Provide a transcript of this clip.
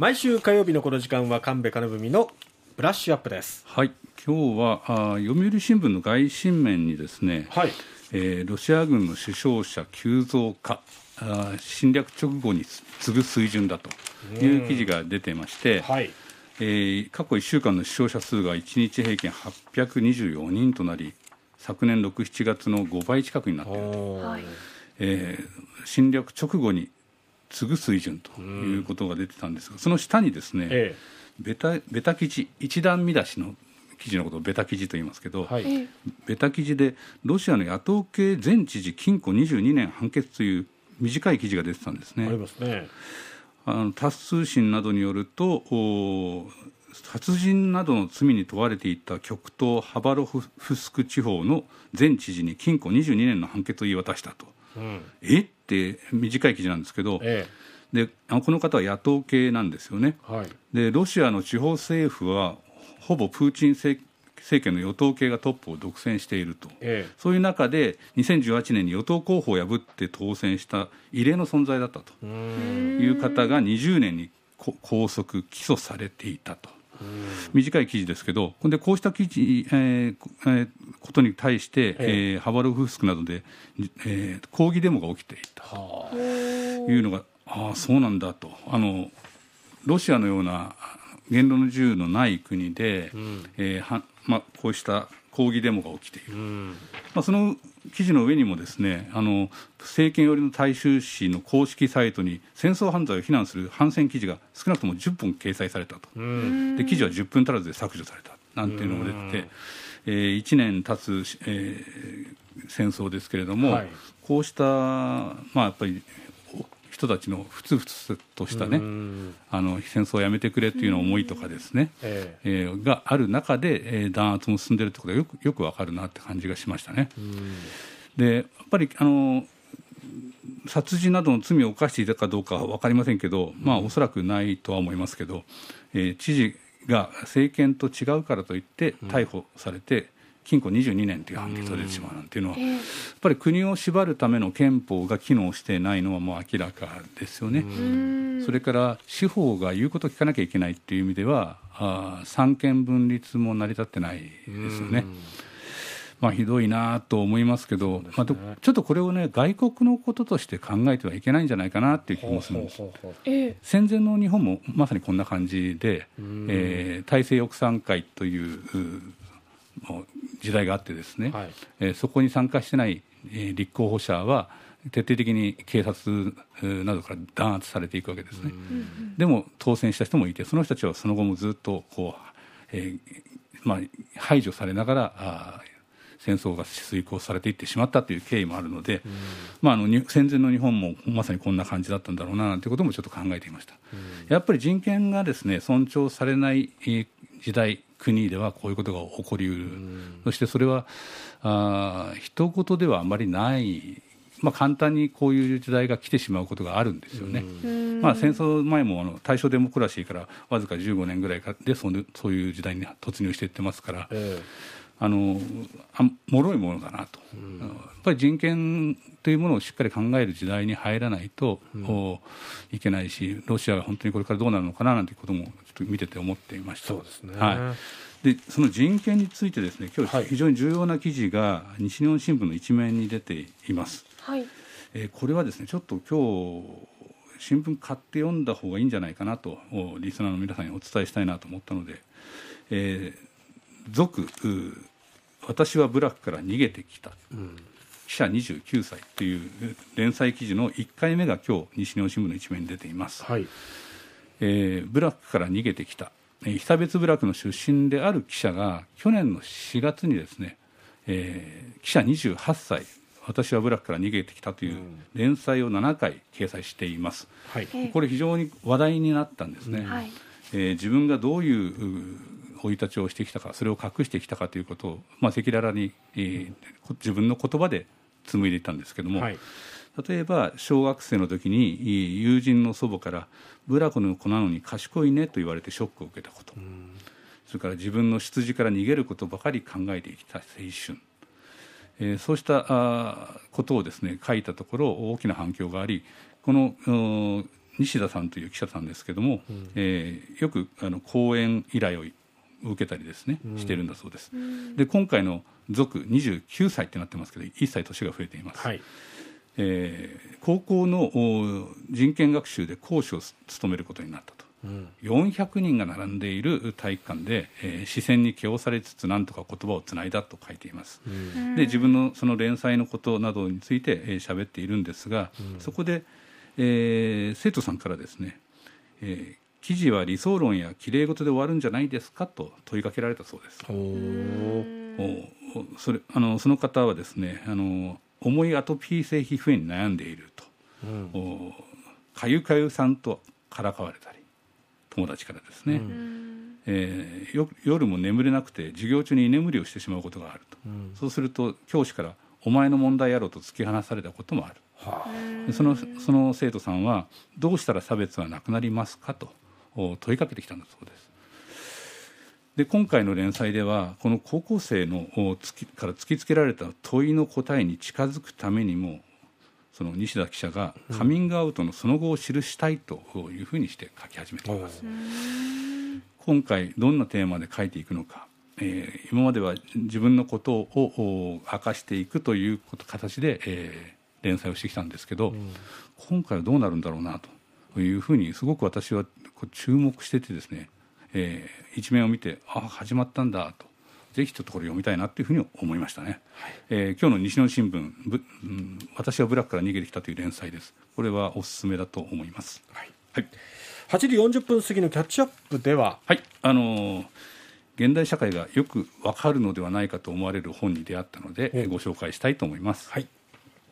毎週火曜日のこの時間は神戸金文のブラッシュアップです。はい。今日はあ読売新聞の外新面にですね、はい。えーロシア軍の死傷者急増かあ侵略直後に次ぐ水準だという記事が出てまして、はい。えー過去1週間の死傷者数が1日平均824人となり昨年6、7月の5倍近くになっていると、はいえー侵略直後に次ぐ水準ということが出てたんですが、その下にですね、えベタベタ記事一段見出しの記事のことをベタ記事と言いますけど、えはい。えベタ記事でロシアの野党系前知事禁錮22年判決という短い記事が出てたんですありねますね。あのタス通信などによるとお殺人などの罪に問われていた極東ハバロフスク地方の前知事に禁錮22年の判決を言い渡したと。うん。え？って短い記事なんですけど、えであのこの方は野党系なんですよね。えはい。でロシアの地方政府はほぼプーチン政政権の与党系がトップを独占していると、ええ。そういう中で2018年に与党候補を破って当選した異例の存在だったと。いう方が20年にこ拘束・起訴されていたと。短い記事ですけど、でこうした記事、えーこえーことに対して、えーハバロフスクなどで、えー抗議デモが起きていたはというのが、ああ、そうなんだと。あの、ロシアのような言論の自由のない国で、ん。えーはまあ、こうした抗議デモが起きている。まあ、その記事の上にもですねあの政権寄りの大衆紙の公式サイトに戦争犯罪を非難する反戦記事が少なくとも10本掲載されたと、うん。で記事は10分足らずで削除された。なんていうのも出てて、えー1年経つ、えー戦争ですけれども、はい。こうした、まあ、やっぱりお人たちのふつふつとしたね、うん。あの戦争をやめてくれというの思いとかですね、ええ。ーがある中で、えー弾圧も進んでいるということがよくよくわかるなって感じがしましたね。でやっぱりあの殺人などの罪を犯していたかどうかは分かりませんけど、まあ、おそらくないとは思いますけど、えー知事が政権と違うからといって逮捕されて、禁錮22年という判決が出てしまうなんていうのは、やっぱり国を縛るための憲法が機能していないのはもう明らかですよね。それから司法が言うことを聞かなきゃいけないっていう意味では、あー三権分立も成り立ってないですよね。まあ、ひどいなと思いますけど、まあ、どちょっとこれをね、外国のこととして考えてはいけないんじゃないかなっていう気もするんです。ほうほうほうええ。戦前の日本もまさにこんな感じで、ん。えー大西翼賛会といううもう時代があってですね、はいえーそこに参加してない、えー立候補者は徹底的に警察えーなどから弾圧されていくわけですね。でも当選した人もいてその人たちはその後もずっとこう、えーまあ、排除されながらあー戦争が遂行されていってしまったという経緯もあるので、まあ、あのに戦前の日本もまさにこんな感じだったんだろうななんていうこともちょっと考えていました。やっぱり人権がですね尊重されないえー時代国ではこういうことが起こりうる、そしてそれはあー人事ではあまりない、まあ、簡単にこういう時代が来てしまうことがあるんですよね。まあ、戦争前もあの大正デモクラシーからわずか15年ぐらいかでそのそういう時代に突入していってますから、えあのあ脆いものだなと、やっぱり人権というものをしっかり考える時代に入らないと、おいけないし、ロシアが本当にこれからどうなるのかななんていうこともちょっと見てて思っていました。そうですね。はい、でその人権についてですね、今はい。日非常に重要な記事が西日本新聞の一面に出ています。はい。えーこれはですねちょっと今日新聞買って読んだ方がいいんじゃないかなとおリスナーの皆さんにお伝えしたいなと思ったので「えー続う私はブラックから逃げてきた」記者29歳という連載記事の1回目が今日西日本新聞の一面に出ています。はい。えーブラックから逃げてきた、えー被差別部落の出身である記者が去年の4月にですね、えー記者28歳私はブラックから逃げてきたという連載を7回掲載しています、はい。ええこれ非常に話題になったんですね、はい。えー自分がどういうう生い立ちをしてきたかそれを隠してきたかということをまあ赤裸々に、えーこ自分の言葉で紡いでいったんですけども、はい。例えば小学生の時にいい友人の祖母から「ブラコの子なのに賢いね」と言われてショックを受けたこと、それから自分の出自から逃げることばかり考えてきた青春、えーそうしたあーことをですね書いたところ大きな反響がありこの西田さんという記者さんですけども、うん、えー、よくあの講演依頼を受けたりですね、してるんだそうです。で今回の続29歳ってなってますけど1歳年が増えています。はい。えー、高校の人権学習で講師を務めることになったと、うん、400人が並んでいる体育館で、えー、視線に気をされつつなんとか言葉をつないだと書いています、うん、で自分のその連載のことなどについて喋、えー、っているんですが、うん、そこで、えー、生徒さんからですね、えー、記事は理想論やきれい事で終わるんじゃないですか？と問いかけられたそうです。おそれあのその方はですねあの重いアトピー性皮膚炎に悩んでいると、うん、かゆかゆさんとからかわれたり友達からですね、うん、えー、夜も眠れなくて授業中に居眠りをしてしまうことがあると、うん、そうすると教師から「お前の問題やろ」と突き放されたこともある、はあ、そのその生徒さんは「どうしたら差別はなくなりますか?」と問いかけてきたんだそうです。で今回の連載ではこの高校生のから突きつけられた問いの答えに近づくためにもその西田記者がカミングアウトのその後を記したいというふうにして書き始めています。今回どんなテーマで書いていくのか、えー、今までは自分のことを明かしていくという形で、えー、連載をしてきたんですけど、うん、今回はどうなるんだろうなというふうにすごく私は注目しててですねえー、一面を見てああ始まったんだと。ぜひちょっとこれ読みたいなというふうに思いましたね、はい、えー、今日の西日本新聞ぶ、うん、私はブラックから逃げてきたという連載です。これはおすすめだと思います、はい、はい、8時40分過ぎのキャッチアップでははい。あのー現代社会がよくわかるのではないかと思われる本に出会ったので、ご紹介したいと思います。はい